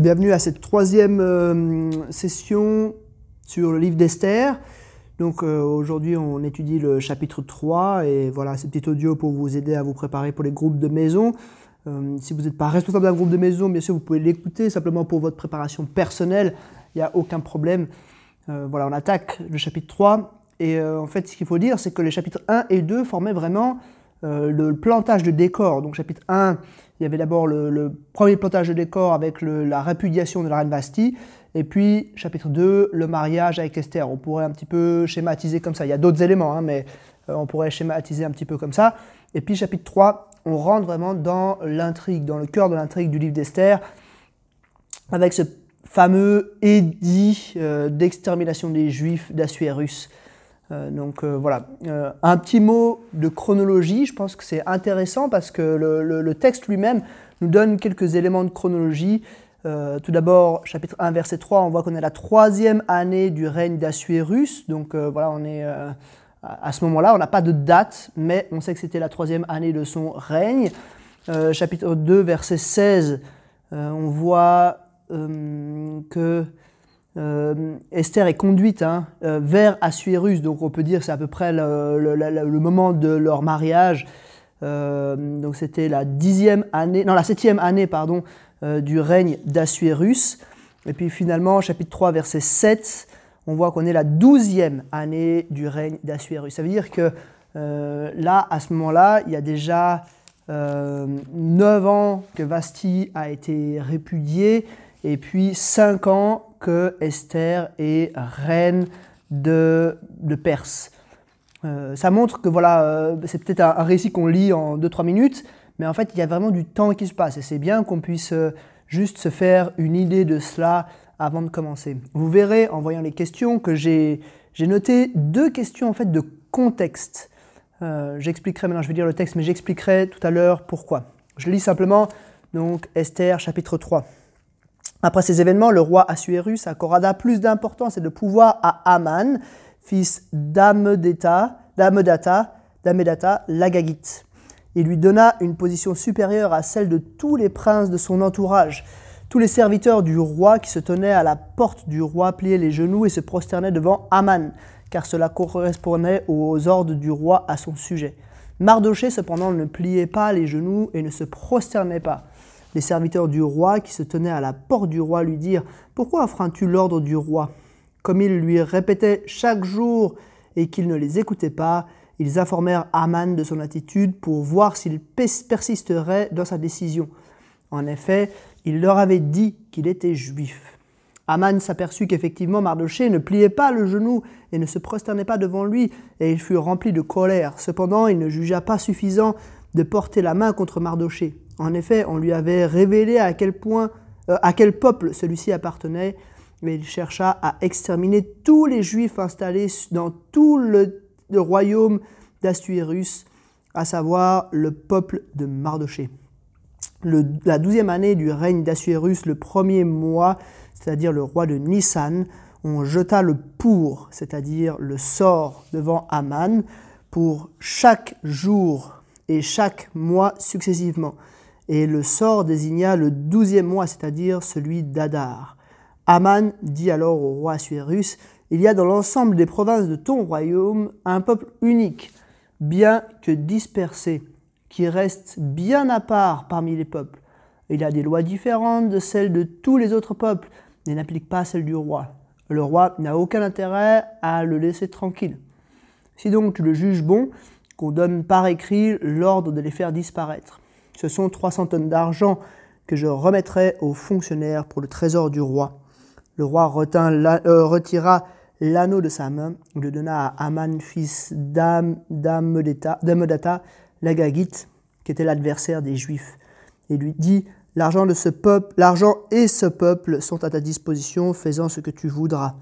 Bienvenue à cette troisième euh, session sur le livre d'Esther. Donc euh, aujourd'hui on étudie le chapitre 3 et voilà ce petit audio pour vous aider à vous préparer pour les groupes de maison. Euh, si vous n'êtes pas responsable d'un groupe de maison, bien sûr vous pouvez l'écouter simplement pour votre préparation personnelle, il n'y a aucun problème. voilà, on attaque le chapitre 3 et en fait ce qu'il faut dire c'est que les chapitres 1 et 2 formaient vraiment le plantage de décor. Donc chapitre 1 il y avait d'abord le, premier plantage de décor avec la répudiation de la reine Bastille, et puis chapitre 2, le mariage avec Esther. On pourrait un petit peu schématiser comme ça. Il y a d'autres éléments, hein, mais euh, on pourrait schématiser un petit peu comme ça. Et puis chapitre 3, on rentre vraiment dans l'intrigue, dans le cœur de l'intrigue du livre d'Esther, avec ce fameux édit euh, d'extermination des Juifs d'Assuérus. Euh, donc euh, voilà, euh, un petit mot de chronologie, je pense que c'est intéressant parce que le, texte lui-même nous donne quelques éléments de chronologie. tout d'abord, chapitre 1, verset 3, on voit qu'on est la troisième année du règne d'Assuérus. Donc voilà, on est à ce moment-là, on n'a pas de date, mais on sait que c'était la troisième année de son règne. chapitre 2, verset 16, on voit que euh, Esther est conduite hein, euh, vers Assuérus, donc on peut dire c'est à peu près le, moment de leur mariage. Euh, donc c'était la dixième année, non la septième année pardon du règne d'Assuérus. Et puis finalement, chapitre 3, verset 7, on voit qu'on est la douzième année du règne d'Assuérus. Ça veut dire que là, à ce moment-là, il y a déjà neuf ans que Vasti a été répudiée, et puis cinq ans que Esther est reine de, Perse. Euh, ça montre que voilà, euh, c'est peut-être un, récit qu'on lit en 2-3 minutes, mais en fait il y a vraiment du temps qui se passe et c'est bien qu'on puisse euh, juste se faire une idée de cela avant de commencer. Vous verrez en voyant les questions que j'ai noté deux questions en fait de contexte. j'expliquerai maintenant, je vais dire le texte, mais j'expliquerai tout à l'heure pourquoi. Je lis simplement donc Esther chapitre 3. Après ces événements, le roi Assuérus accorda plus d'importance et de pouvoir à Aman, fils d'Amedata, l'Agagite. Il lui donna une position supérieure à celle de tous les princes de son entourage. Tous les serviteurs du roi qui se tenaient à la porte du roi pliaient les genoux et se prosternaient devant Aman, car cela correspondait aux ordres du roi à son sujet. Mardoché cependant ne pliait pas les genoux et ne se prosternait pas. Les serviteurs du roi qui se tenaient à la porte du roi lui dirent Pourquoi affreins-tu l'ordre du roi? Comme ils lui répétaient chaque jour et qu'il ne les écoutait pas, ils informèrent Aman de son attitude pour voir s'il persisterait dans sa décision. En effet, il leur avait dit qu'il était juif. Aman s'aperçut qu'effectivement Mardoché ne pliait pas le genou et ne se prosternait pas devant lui, et il fut rempli de colère. Cependant, il ne jugea pas suffisant de porter la main contre Mardoché. En effet, on lui avait révélé à quel point, euh, à quel peuple celui-ci appartenait, mais il chercha à exterminer tous les Juifs installés dans tout le, royaume d'Assuérus, à savoir le peuple de Mardoché. la douzième année du règne d'Assuérus, le premier mois, c'est-à-dire le roi de Nissan, on jeta le pour, c'est-à-dire le sort devant Aman, pour chaque jour et chaque mois successivement et le sort désigna le douzième mois, c'est-à-dire celui d'Adar. Aman dit alors au roi Assuérus, Il y a dans l'ensemble des provinces de ton royaume un peuple unique, bien que dispersé, qui reste bien à part parmi les peuples. Il a des lois différentes de celles de tous les autres peuples, mais n'applique pas celles du roi. Le roi n'a aucun intérêt à le laisser tranquille. Si donc tu le juges bon, qu'on donne par écrit l'ordre de les faire disparaître. Ce sont 300 tonnes d'argent que je remettrai aux fonctionnaires pour le trésor du roi. Le roi euh, retira l'anneau de sa main, le donna à Aman, fils d'Amedata, l'Agagite, qui était l'adversaire des Juifs, et lui dit L'argent de ce peuple, l'argent et ce peuple sont à ta disposition, faisant ce que tu voudras.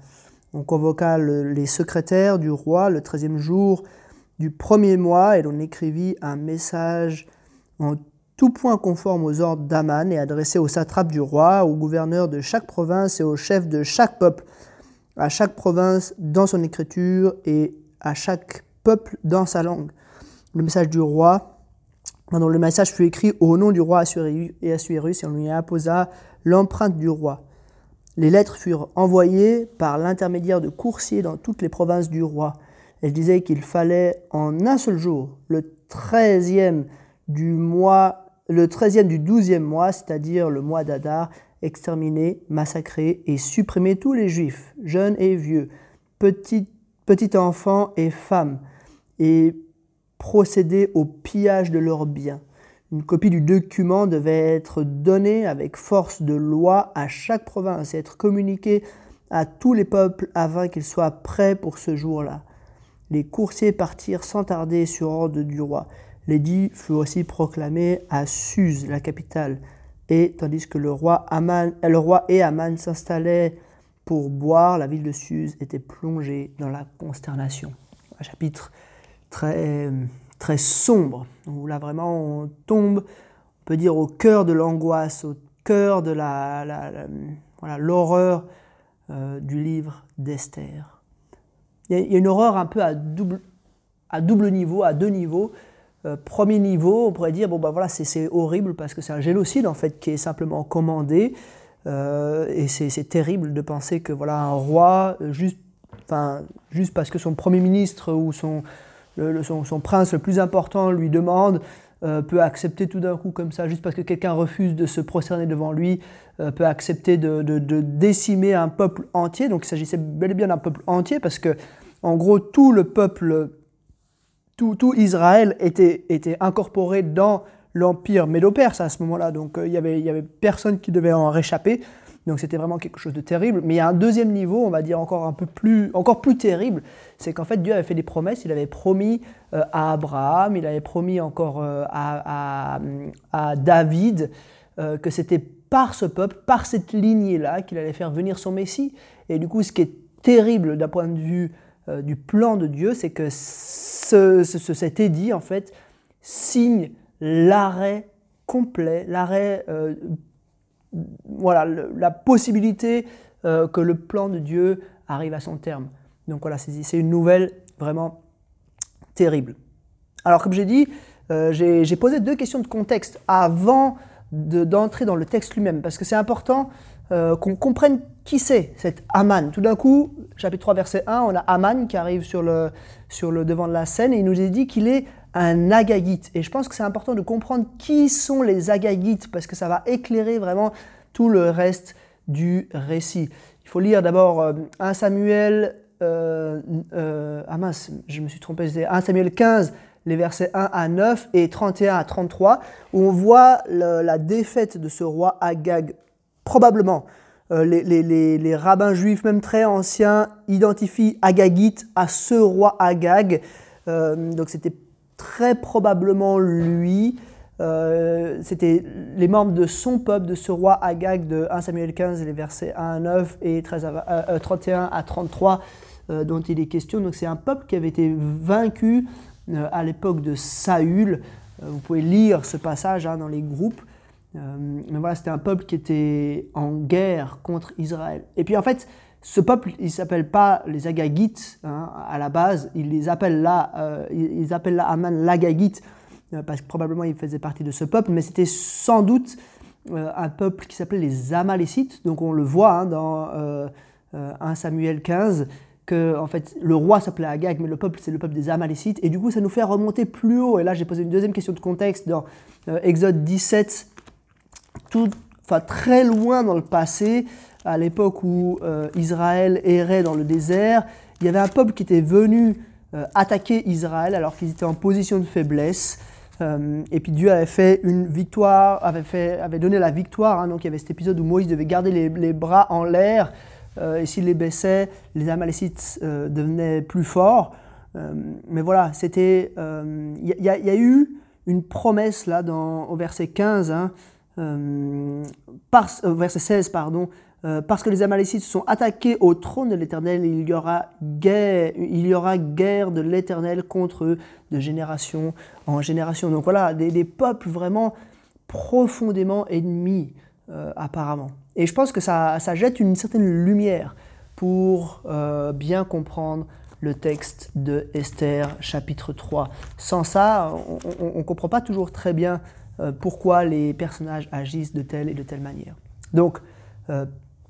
On convoqua les secrétaires du roi le treizième jour du premier mois, et l'on écrivit un message en tout point conforme aux ordres d'Aman et adressé aux satrapes du roi, aux gouverneurs de chaque province et aux chefs de chaque peuple, à chaque province dans son écriture et à chaque peuple dans sa langue. Le message du roi, pardon, le message fut écrit au nom du roi Assuérus et Assuérus et on lui imposa l'empreinte du roi. Les lettres furent envoyées par l'intermédiaire de coursiers dans toutes les provinces du roi. Elle disait qu'il fallait en un seul jour, le 13e du mois, le 13e du 12e mois, c'est-à-dire le mois d'Adar, exterminer, massacrer et supprimer tous les juifs, jeunes et vieux, petits, petits enfants et femmes, et procéder au pillage de leurs biens. Une copie du document devait être donnée avec force de loi à chaque province et être communiquée à tous les peuples afin qu'ils soient prêts pour ce jour-là. Les coursiers partirent sans tarder sur ordre du roi. L'édit fut aussi proclamé à Suse, la capitale, et tandis que le roi, le roi et Aman s'installaient pour boire, la ville de Suse était plongée dans la consternation. Un chapitre très très sombre, où là vraiment on tombe, on peut dire, au cœur de l'angoisse, au cœur de la, voilà, l'horreur euh, du livre d'Esther. Il, y, a une horreur un peu à double, à double niveau, à deux niveaux. Euh, premier niveau, on pourrait dire, bon ben voilà, c'est horrible parce que c'est un génocide en fait qui est simplement commandé. Euh, et c'est terrible de penser que voilà un roi, juste, enfin, juste parce que son premier ministre ou son, son, prince le plus important lui demande, euh, peut accepter tout d'un coup comme ça, juste parce que quelqu'un refuse de se prosterner devant lui, euh, peut accepter de, décimer un peuple entier. Donc il s'agissait bel et bien d'un peuple entier, parce que en gros tout le peuple, tout, Israël était, incorporé dans l'empire médo-perse à ce moment-là. Donc euh, il n'y avait, y avait personne qui devait en réchapper. Donc c'était vraiment quelque chose de terrible. Mais il y a un deuxième niveau, on va dire encore un peu plus, encore plus terrible, c'est qu'en fait Dieu avait fait des promesses. Il avait promis euh, à Abraham, il avait promis encore euh, à, David euh, que c'était par ce peuple, par cette lignée-là, qu'il allait faire venir son Messie. Et du coup, ce qui est terrible d'un point de vue du plan de Dieu, c'est que ce, cet édit, en fait, signe l'arrêt complet, l'arrêt voilà, la possibilité euh, que le plan de Dieu arrive à son terme. Donc voilà, c'est une nouvelle vraiment terrible. Alors comme j'ai dit, euh, j'ai posé deux questions de contexte avant d'entrer dans le texte lui-même, parce que c'est important euh, qu'on comprenne qui c'est, cet Aman. Tout d'un coup, chapitre 3, verset 1, on a Aman qui arrive sur le, devant de la scène et il nous est dit qu'il est un agagite. Et je pense que c'est important de comprendre qui sont les agagites parce que ça va éclairer vraiment tout le reste du récit. Il faut lire d'abord 1 euh, Samuel, euh, euh, ah mince, je me suis trompé, c'est 1 Samuel 15, les versets 1 à 9 et 31 à 33, où on voit la défaite de ce roi Agag. Probablement, les, les, rabbins juifs, même très anciens, identifient Agagite à ce roi Agag. donc c'était très probablement lui. Euh, c'était les membres de son peuple, de ce roi Agag de 1 Samuel 15, les versets 1 à 9 et 13 à, 31 euh, à 33 euh, dont il est question. Donc c'est un peuple qui avait été vaincu à l'époque de Saül. vous pouvez lire ce passage hein, dans les groupes. Mais voilà, c'était un peuple qui était en guerre contre Israël. Et puis en fait, ce peuple, il s'appelle pas les Agagites hein, à la base, ils les appellent là, euh, ils appellent là Aman l'Agagite, euh, parce que probablement il faisait partie de ce peuple, mais c'était sans doute euh, un peuple qui s'appelait les Amalécites, donc on le voit hein, dans 1 Samuel 15, que en fait, le roi s'appelait Agag, mais le peuple c'est le peuple des Amalécites, et du coup ça nous fait remonter plus haut, et là j'ai posé une deuxième question de contexte dans Exode 17, tout, très loin dans le passé, à l'époque où euh, Israël errait dans le désert, il y avait un peuple qui était venu euh, attaquer Israël alors qu'ils étaient en position de faiblesse. Euh, et puis Dieu avait fait une victoire, avait, donné la victoire. Hein. donc il y avait cet épisode où Moïse devait garder les, bras en l'air. et s'il les baissait, les Amalécites devenaient plus forts. mais voilà, c'était. Il y, a eu une promesse là dans, au verset 15, hein, par, verset 16, pardon, euh, parce que les Amalécites sont attaqués au trône de l'Éternel, il y aura guerre, il y aura guerre de l'Éternel contre eux de génération en génération. Donc voilà, des, peuples vraiment profondément ennemis euh, apparemment. Et je pense que ça, jette une certaine lumière pour euh, bien comprendre le texte de Esther chapitre 3. Sans ça, on ne comprend pas toujours très bien pourquoi les personnages agissent de telle et de telle manière. Donc,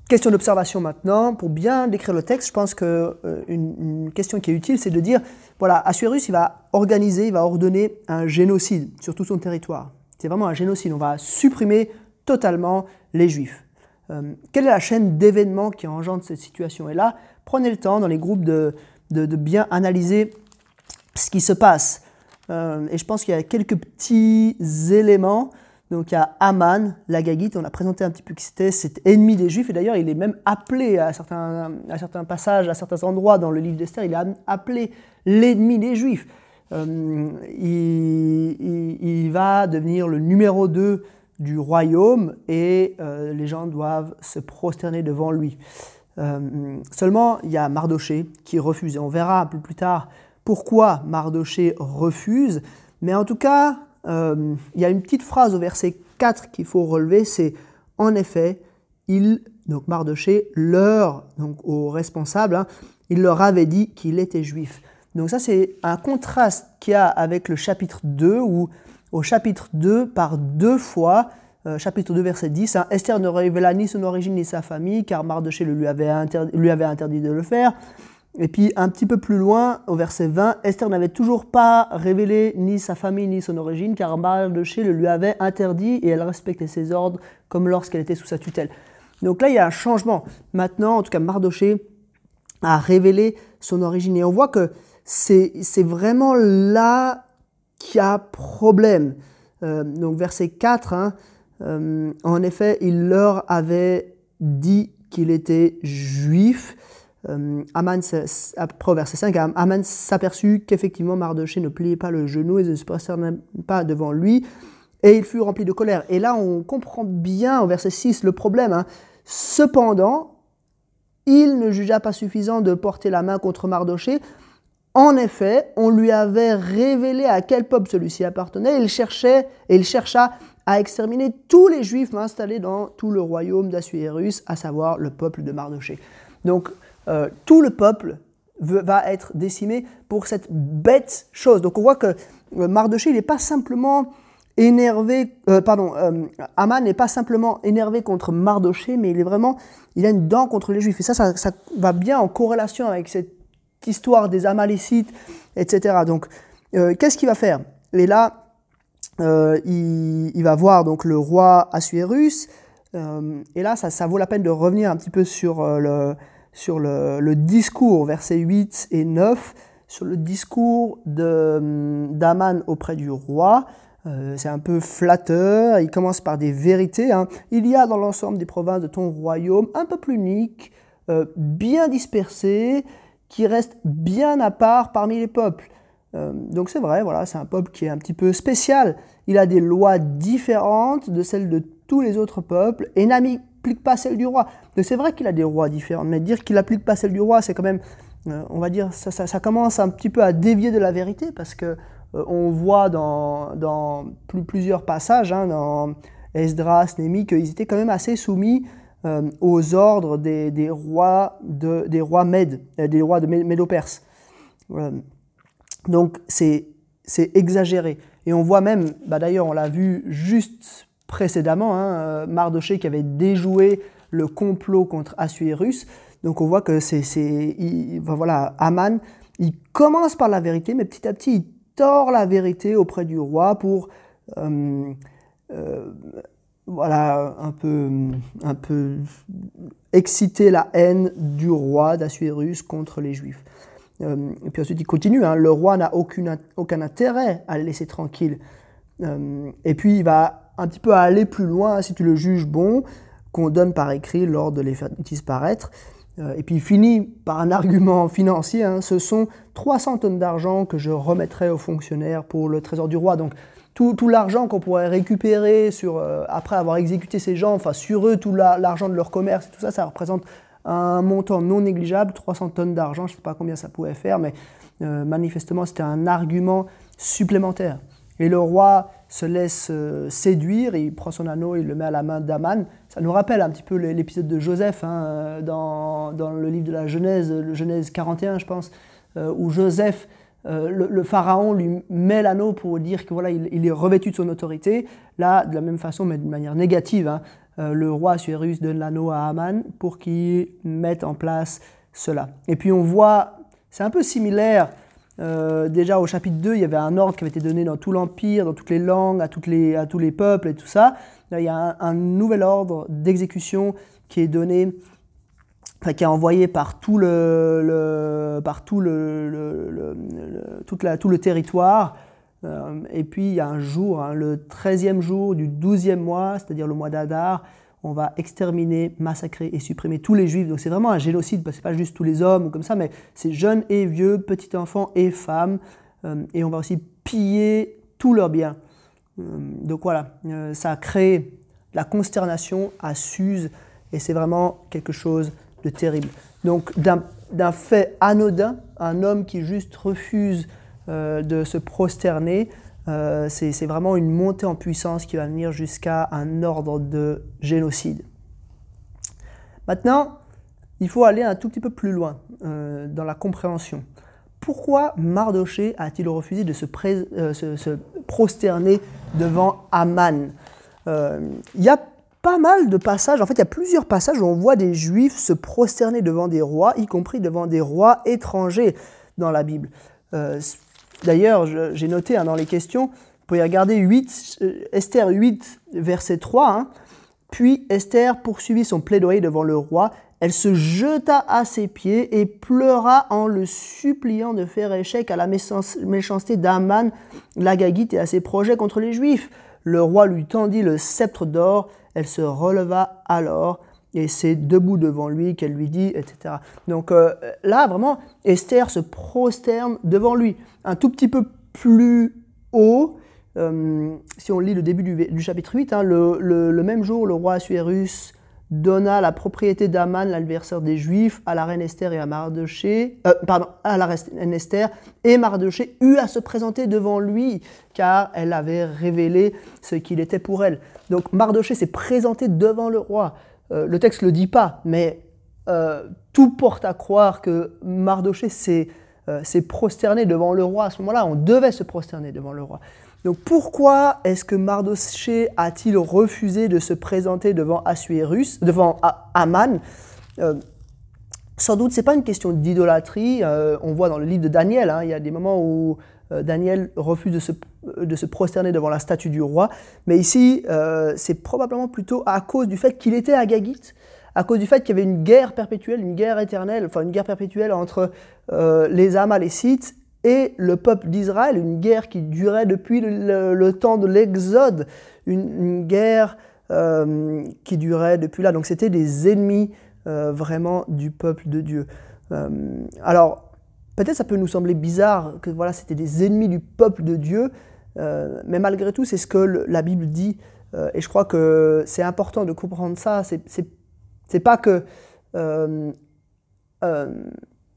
question d'observation maintenant. Pour bien décrire le texte, je pense qu'une une question qui est utile, c'est de dire, voilà, Assuérus, il va organiser, il va ordonner un génocide sur tout son territoire. C'est vraiment un génocide. On va supprimer totalement les Juifs. Euh, quelle est la chaîne d'événements qui engendre cette situation? Et là, prenez le temps dans les groupes de, bien analyser ce qui se passe. Euh, et je pense qu'il y a quelques petits éléments. Donc il y a Aman, l'Agagite, on a présenté un petit peu qui c'était, cet ennemi des Juifs, et d'ailleurs il est même appelé à certains, à certains passages, à certains endroits dans le livre d'Esther, il est appelé l'ennemi des Juifs. Euh, il, va devenir le numéro 2 du royaume et euh, les gens doivent se prosterner devant lui. Seulement, il y a Mardoché qui refuse. Et on verra peu plus tard pourquoi Mardoché refuse. Mais en tout cas, euh, il y a une petite phrase au verset 4 qu'il faut relever, c'est en effet, il, donc Mardoché, leur, donc aux responsables, hein, il leur avait dit qu'il était juif. Donc ça, c'est un contraste qu'il y a avec le chapitre 2 où au chapitre 2 par deux fois, euh, chapitre 2 verset 10, hein, Esther ne révéla ni son origine ni sa famille car Mardoché lui avait, lui avait interdit de le faire. Et puis un petit peu plus loin, au verset 20, Esther n'avait toujours pas révélé ni sa famille ni son origine car Mardoché le lui avait interdit et elle respectait ses ordres comme lorsqu'elle était sous sa tutelle. Donc là, il y a un changement. Maintenant, en tout cas, Mardoché a révélé son origine. Et on voit que c'est vraiment là qui a problème. Euh, donc verset 4, hein, euh, en effet, il leur avait dit qu'il était juif. Euh, Aman, verset 5, Aman s'aperçut qu'effectivement Mardoché ne pliait pas le genou et ne se prosternait pas devant lui, et il fut rempli de colère. Et là, on comprend bien au verset 6 le problème. Hein. Cependant, il ne jugea pas suffisant de porter la main contre Mardoché, en effet, on lui avait révélé à quel peuple celui-ci appartenait. Il cherchait et il chercha à exterminer tous les juifs installés dans tout le royaume d'Assuérus, à savoir le peuple de Mardoché. Donc euh, tout le peuple va être décimé pour cette bête chose. Donc on voit que euh, Mardoché, il n'est pas simplement énervé, euh, pardon, Aman n'est pas simplement énervé contre Mardoché, mais il est vraiment, il a une dent contre les Juifs. Et ça, ça va bien en corrélation avec cette histoire des Amalécites, etc. Donc, euh, qu'est-ce qu'il va faire? Et là, euh, il, va voir donc le roi Assuérus. Euh, et là, ça, vaut la peine de revenir un petit peu sur le, sur le, discours, versets 8 et 9, sur le discours d'Aman auprès du roi. c'est un peu flatteur, il commence par des vérités. Hein. Il y a dans l'ensemble des provinces de ton royaume un peuple unique, bien dispersé, qui reste bien à part parmi les peuples. Euh, donc c'est vrai, voilà, c'est un peuple qui est un petit peu spécial. Il a des lois différentes de celles de tous les autres peuples et n'applique pas celles du roi. C'est vrai qu'il a des rois différents, mais dire qu'il n'applique pas celles du roi, c'est quand même, euh, on va dire, ça, commence un petit peu à dévier de la vérité parce que euh, on voit dans, dans plusieurs passages, hein, dans Esdras, Némi, qu'ils étaient quand même assez soumis euh, aux ordres des, rois de, des rois Mèdes, des rois de Médo-Perse. Donc c'est exagéré. Et on voit même, bah d'ailleurs on l'a vu juste précédemment, hein, Mardoché qui avait déjoué le complot contre Assuérus. Donc on voit que c'est, voilà, Aman, il commence par la vérité, mais petit à petit il tord la vérité auprès du roi pour voilà, un peu, un peu exciter la haine du roi d'Assuérus contre les Juifs. Euh, et puis ensuite il continue, hein, le roi n'a aucun, intérêt à le laisser tranquille. Euh, et puis il va un petit peu aller plus loin, si tu le juges bon, qu'on donne par écrit lors de les faire disparaître. Euh, et puis il finit par un argument financier, hein, ce sont 300 tonnes d'argent que je remettrai aux fonctionnaires pour le trésor du roi. Donc tout, l'argent qu'on pourrait récupérer sur, euh, après avoir exécuté ces gens, enfin sur eux, tout l'argent de leur commerce et tout ça, ça représente un montant non négligeable, 300 tonnes d'argent, je ne sais pas combien ça pouvait faire, mais euh, manifestement c'était un argument supplémentaire. Et le roi se laisse euh, séduire, il prend son anneau, il le met à la main d'Aman. Ça nous rappelle un petit peu l'épisode de Joseph hein, dans, dans, le livre de la Genèse, le Genèse 41 je pense, où Joseph euh, le, pharaon lui met l'anneau pour dire que voilà, il, est revêtu de son autorité. Là, de la même façon, mais d'une manière négative, hein, le roi Assuérus donne l'anneau à Aman pour qu'il mette en place cela. Et puis on voit, c'est un peu similaire euh, déjà au chapitre 2, il y avait un ordre qui avait été donné dans tout l'Empire, dans toutes les langues, à, les, à tous les peuples et tout ça. Là, il y a un, nouvel ordre d'exécution qui est donné, qui est envoyé par tout le, par tout le, toute la, tout le territoire. Euh, et puis il y a un jour, hein, le 13e jour du 12e mois, c'est-à-dire le mois d'Adar, on va exterminer, massacrer et supprimer tous les juifs. Donc c'est vraiment un génocide, parce que c'est pas juste tous les hommes comme ça, mais c'est jeunes et vieux, petits enfants et femmes. Euh, et on va aussi piller tous leurs biens. Euh, donc voilà, euh, ça a créé la consternation à Suse et c'est vraiment quelque chose de terrible. Donc d'un fait anodin, un homme qui juste refuse de se prosterner, euh, c'est vraiment une montée en puissance qui va venir jusqu'à un ordre de génocide. Maintenant, il faut aller un tout petit peu plus loin euh, dans la compréhension. Pourquoi Mardoché a-t-il refusé de se, euh, prosterner devant Aman Il y a pas mal de passages, en fait il y a plusieurs passages où on voit des juifs se prosterner devant des rois, y compris devant des rois étrangers dans la Bible. D'ailleurs, j'ai noté hein, dans les questions, vous pouvez regarder 8, euh, Esther 8, verset 3. Hein. Puis Esther poursuivit son plaidoyer devant le roi. Elle se jeta à ses pieds et pleura en le suppliant de faire échec à la méchanceté d'Aman l'Agagite et à ses projets contre les Juifs. Le roi lui tendit le sceptre d'or. Elle se releva alors et c'est debout devant lui qu'elle lui dit, etc. Donc euh, là, vraiment, Esther se prosterne devant lui. Un tout petit peu plus haut, euh, si on lit le début du, chapitre 8, hein, le, même jour, le roi Assuérus donna la propriété d'Aman, l'adversaire des Juifs, à la reine Esther et à Mardoché, euh, pardon, à la reine Esther, et Mardoché eut à se présenter devant lui, car elle avait révélé ce qu'il était pour elle. Donc Mardoché s'est présenté devant le roi. Euh, le texte le dit pas, mais euh, tout porte à croire que Mardoché euh, s'est prosterné devant le roi à ce moment-là. On devait se prosterner devant le roi. Donc pourquoi est-ce que Mardoché a-t-il refusé de se présenter devant Assuérus, devant Aman? Sans doute, ce n'est pas une question d'idolâtrie. on voit dans le livre de Daniel, hein, il y a des moments où Daniel refuse de se, de se, prosterner devant la statue du roi. Mais ici, c'est probablement plutôt à cause du fait qu'il était agagite à cause du fait qu'il y avait une guerre perpétuelle, une guerre éternelle, enfin une guerre perpétuelle entre euh, les Amalécites et le peuple d'Israël, une guerre qui durait depuis le, temps de l'Exode, une, guerre euh, qui durait depuis là. Donc c'était des ennemis euh, vraiment du peuple de Dieu. alors peut-être ça peut nous sembler bizarre que voilà c'était des ennemis du peuple de Dieu, mais malgré tout c'est ce que la Bible dit. et je crois que c'est important de comprendre ça. C'est pas que euh, euh,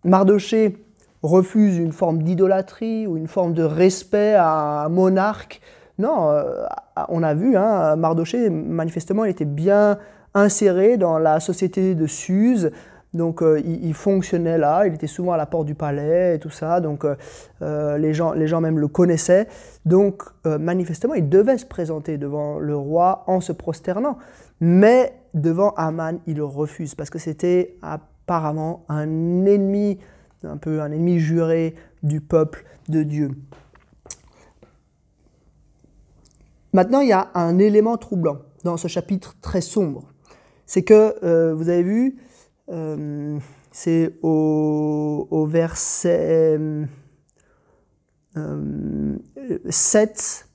Mardoché refuse une forme d'idolâtrie ou une forme de respect à un monarque. Non, euh, on a vu, hein, Mardoché, manifestement, il était bien inséré dans la société de Suse. Donc il, fonctionnait là, il était souvent à la porte du palais et tout ça, donc les, gens, les gens même le connaissaient. Donc manifestement, il devait se présenter devant le roi en se prosternant. Mais devant Aman, il refuse parce que c'était apparemment un ennemi, un peu un ennemi juré du peuple de Dieu. Maintenant, il y a un élément troublant dans ce chapitre très sombre. C'est que, euh, vous avez vu, euh, c'est au, verset 7,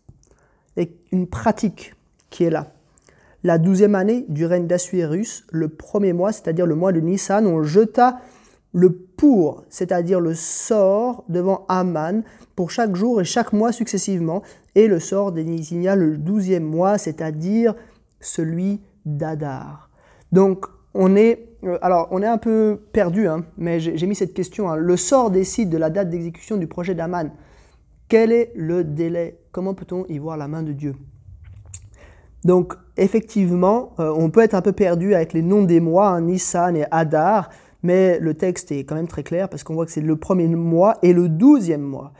euh, une pratique qui est là la douzième année du règne d'Assuérus, le premier mois, c'est-à-dire le mois de Nissan, on jeta le pour, c'est-à-dire le sort, devant Aman pour chaque jour et chaque mois successivement, et le sort désigna le douzième mois, c'est-à-dire celui d'Adar. Donc on est, euh, alors on est un peu perdu, hein, mais j'ai mis cette question. Hein. Le sort décide de la date d'exécution du projet d'Aman. Quel est le délai? Comment peut-on y voir la main de Dieu? Donc effectivement, euh, on peut être un peu perdu avec les noms des mois, hein, Nissan et Hadar, mais le texte est quand même très clair parce qu'on voit que c'est le premier mois et le douzième mois.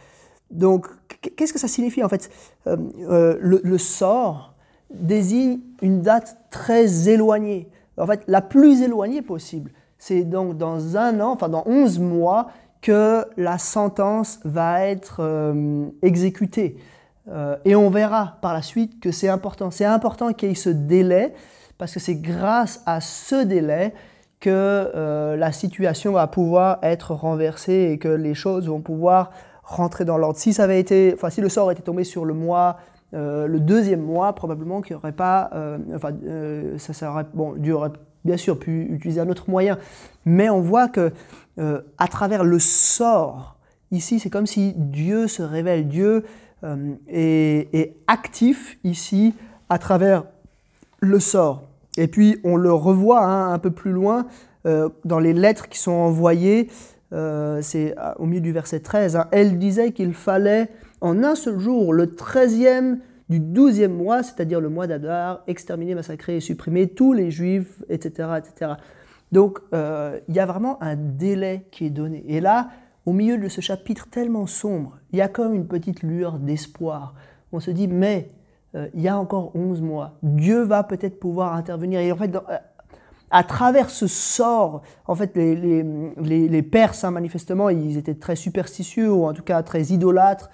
Donc qu'est-ce que ça signifie en fait? Euh, le, sort, désigne une date très éloignée. En fait, la plus éloignée possible. C'est donc dans un an, enfin dans 11 mois, que la sentence va être euh, exécutée. Euh, et on verra par la suite que c'est important. C'est important qu'il y ait ce délai, parce que c'est grâce à ce délai que euh, la situation va pouvoir être renversée et que les choses vont pouvoir rentrer dans l'ordre. Si ça avait été, enfin, si le sort était tombé sur le mois, le deuxième mois, probablement qu'il n'y aurait pas, enfin, ça, ça aurait, bon, Dieu aurait bien sûr pu utiliser un autre moyen, mais on voit que euh, à travers le sort, ici c'est comme si Dieu se révèle, Dieu euh, est, actif ici à travers le sort. Et puis on le revoit hein, un peu plus loin euh, dans les lettres qui sont envoyées, c'est au milieu du verset 13, hein. elle disait qu'il fallait en un seul jour, le 13e du douzième mois, c'est-à-dire le mois d'Adar, exterminer, massacrer et supprimer tous les juifs, etc. etc. Donc euh, il y a vraiment un délai qui est donné. Et là, au milieu de ce chapitre tellement sombre, il y a comme une petite lueur d'espoir. On se dit, mais euh, il y a encore 11 mois, Dieu va peut-être pouvoir intervenir. Et en fait, euh, à travers ce sort, en fait, les, les, les, Perses, hein, manifestement, ils étaient très superstitieux, ou en tout cas très idolâtres.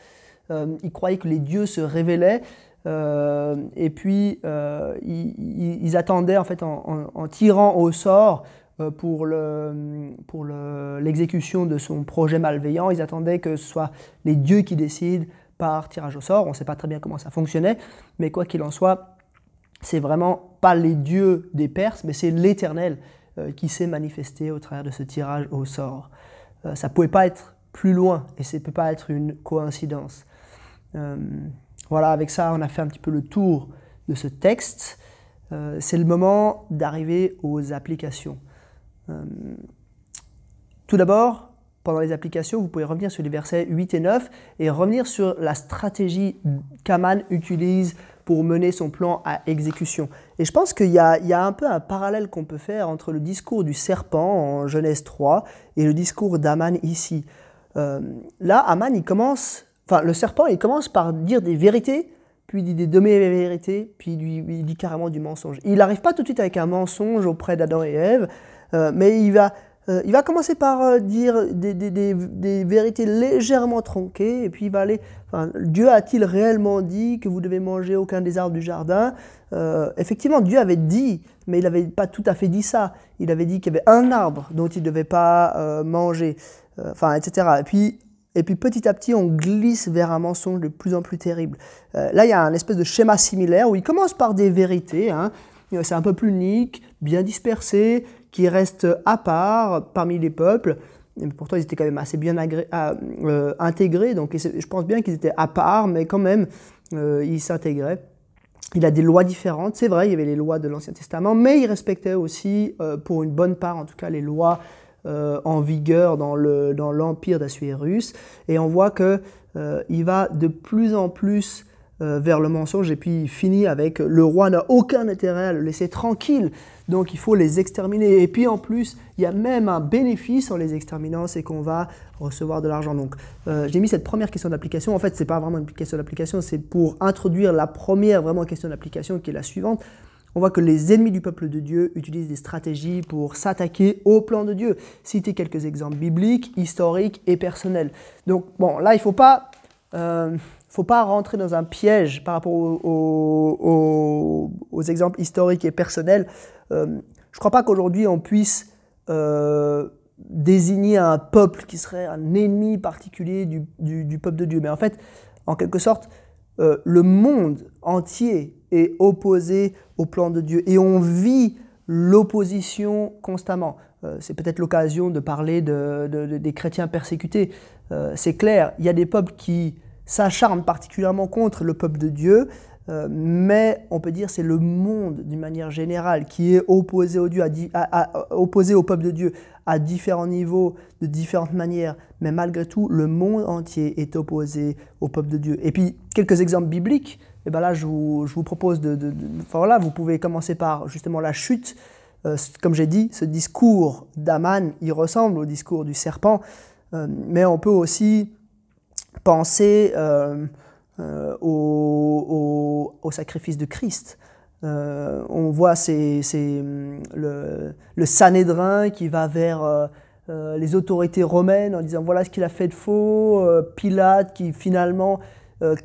Ils croyaient que les dieux se révélaient. et puis, ils, attendaient, en fait, en tirant au sort, euh, pour, pour l'exécution de son projet malveillant. Ils attendaient que ce soit les dieux qui décident par tirage au sort. On ne sait pas très bien comment ça fonctionnait, mais quoi qu'il en soit, c'est vraiment pas les dieux des Perses, mais c'est l'Éternel euh, qui s'est manifesté au travers de ce tirage au sort. Euh, ça ne pouvait pas être plus loin et ça ne peut pas être une coïncidence. Voilà, avec ça, on a fait un petit peu le tour de ce texte. c'est le moment d'arriver aux applications. Euh, tout d'abord, pendant les applications, vous pouvez revenir sur les versets 8 et 9 et revenir sur la stratégie qu'Aman utilise pour mener son plan à exécution. Et je pense qu'il y, a un peu un parallèle qu'on peut faire entre le discours du serpent en Genèse 3 et le discours d'Aman ici. Euh, là, Aman, il commence, enfin, le serpent, il commence par dire des vérités, puis il dit des demi-vérités, puis il dit carrément du mensonge. Il n'arrive pas tout de suite avec un mensonge auprès d'Adam et Ève, euh, mais il va, euh, il va commencer par euh, dire des, vérités légèrement tronquées, et puis il va aller, Dieu a-t-il réellement dit que vous devez manger aucun des arbres du jardin? Effectivement, Dieu avait dit, mais il n'avait pas tout à fait dit ça. Il avait dit qu'il y avait un arbre dont il ne devait pas manger, enfin, etc. Et puis, et puis petit à petit, on glisse vers un mensonge de plus en plus terrible. là, il y a un espèce de schéma similaire où il commence par des vérités. Hein. C'est un peu plus unique, bien dispersé, qui restent à part parmi les peuples. Pourtant, ils étaient quand même assez bien euh, intégrés, donc je pense bien qu'ils étaient à part, mais quand même, euh, ils s'intégraient. Il a des lois différentes, c'est vrai, il y avait les lois de l'Ancien Testament, mais il respectait aussi, euh, pour une bonne part en tout cas, les lois en vigueur dans l'empire dans d'Assuérus. Et on voit qu'il il va de plus en plus vers le mensonge et puis il finit avec le roi n'a aucun intérêt à le laisser tranquille donc il faut les exterminer. Et puis en plus, il y a même un bénéfice en les exterminant, c'est qu'on va recevoir de l'argent. Donc euh, j'ai mis cette première question d'application. En fait, ce n'est pas vraiment une question d'application, c'est pour introduire la première vraiment question d'application qui est la suivante. On voit que les ennemis du peuple de Dieu utilisent des stratégies pour s'attaquer au plan de Dieu. Citer quelques exemples bibliques, historiques et personnels. Donc bon, là, il ne faut pas... Euh, faut pas rentrer dans un piège par rapport aux, exemples historiques et personnels. Euh, je ne crois pas qu'aujourd'hui on puisse euh, désigner un peuple qui serait un ennemi particulier du, peuple de Dieu. Mais en fait, en quelque sorte, le monde entier est opposé au plan de Dieu et on vit l'opposition constamment. c'est peut-être l'occasion de parler des chrétiens persécutés. c'est clair, il y a des peuples qui s'acharnent particulièrement contre le peuple de Dieu, euh, mais on peut dire c'est le monde d'une manière générale qui est opposé au, Dieu, opposé au peuple de Dieu à différents niveaux, de différentes manières, mais malgré tout, le monde entier est opposé au peuple de Dieu. Et puis, quelques exemples bibliques, et ben là, je vous, propose de, enfin voilà, vous pouvez commencer par justement la chute. Euh, comme j'ai dit, ce discours d'Aman, il ressemble au discours du serpent, euh, mais on peut aussi penser au, sacrifice de Christ. on voit c'est, le, le Sanhédrin qui va vers les autorités romaines en disant voilà ce qu'il a fait de faux, Pilate qui finalement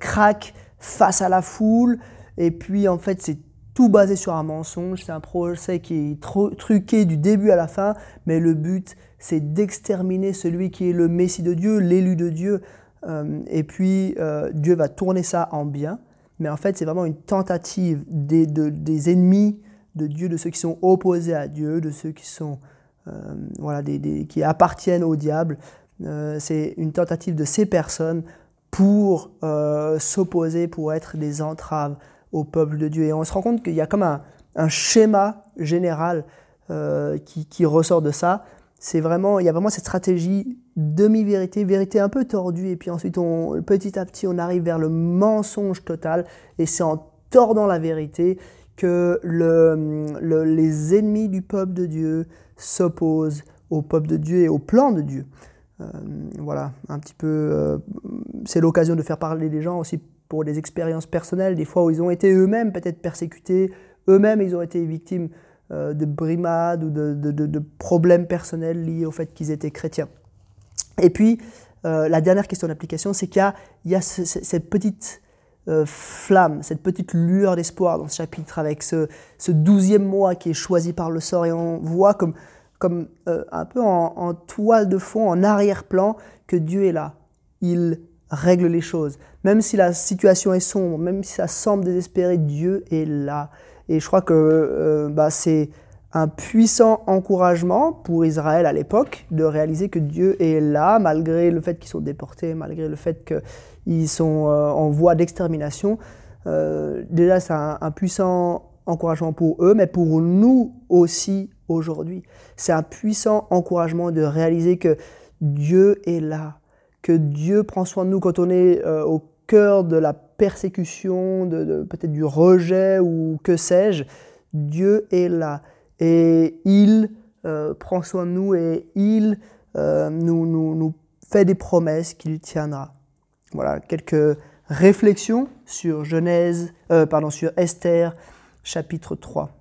craque face à la foule, et puis en fait c'est tout basé sur un mensonge, c'est un procès qui est truqué du début à la fin, mais le but c'est d'exterminer celui qui est le Messie de Dieu, l'élu de Dieu, euh, et puis euh, Dieu va tourner ça en bien, mais en fait c'est vraiment une tentative des, des, ennemis de Dieu, de ceux qui sont opposés à Dieu, de ceux qui sont euh, voilà, des, qui appartiennent au diable. c'est une tentative de ces personnes pour s'opposer, pour être des entraves au peuple de Dieu. Et on se rend compte qu'il y a comme un, schéma général euh, qui, ressort de ça. C'est vraiment, il y a vraiment cette stratégie demi-vérité, vérité un peu tordue, et puis ensuite, on, petit à petit, on arrive vers le mensonge total, et c'est en tordant la vérité que le, les ennemis du peuple de Dieu s'opposent au peuple de Dieu et au plan de Dieu. Euh, voilà, un petit peu, euh, c'est l'occasion de faire parler les gens aussi pour des expériences personnelles, des fois où ils ont été eux-mêmes peut-être persécutés, eux-mêmes ils ont été victimes euh, de brimades ou de, problèmes personnels liés au fait qu'ils étaient chrétiens. Et puis, la dernière question d'application, c'est qu'il y a, cette petite flamme, cette petite lueur d'espoir dans ce chapitre avec ce, douzième mois qui est choisi par le sort. Et on voit comme, comme un peu en, toile de fond, en arrière-plan, que Dieu est là. Il règle les choses. Même si la situation est sombre, même si ça semble désespéré, Dieu est là. Et je crois que euh, bah, c'est un puissant encouragement pour Israël à l'époque de réaliser que Dieu est là, malgré le fait qu'ils sont déportés, malgré le fait qu'ils sont euh, en voie d'extermination. Euh, déjà, c'est un puissant encouragement pour eux, mais pour nous aussi aujourd'hui. C'est un puissant encouragement de réaliser que Dieu est là que Dieu prend soin de nous quand on est euh, au cœur de la persécution, de, peut-être du rejet ou que sais-je. Dieu est là et il euh, prend soin de nous et il euh, nous, fait des promesses qu'il tiendra. Voilà quelques réflexions sur Genèse, pardon, sur Esther chapitre 3.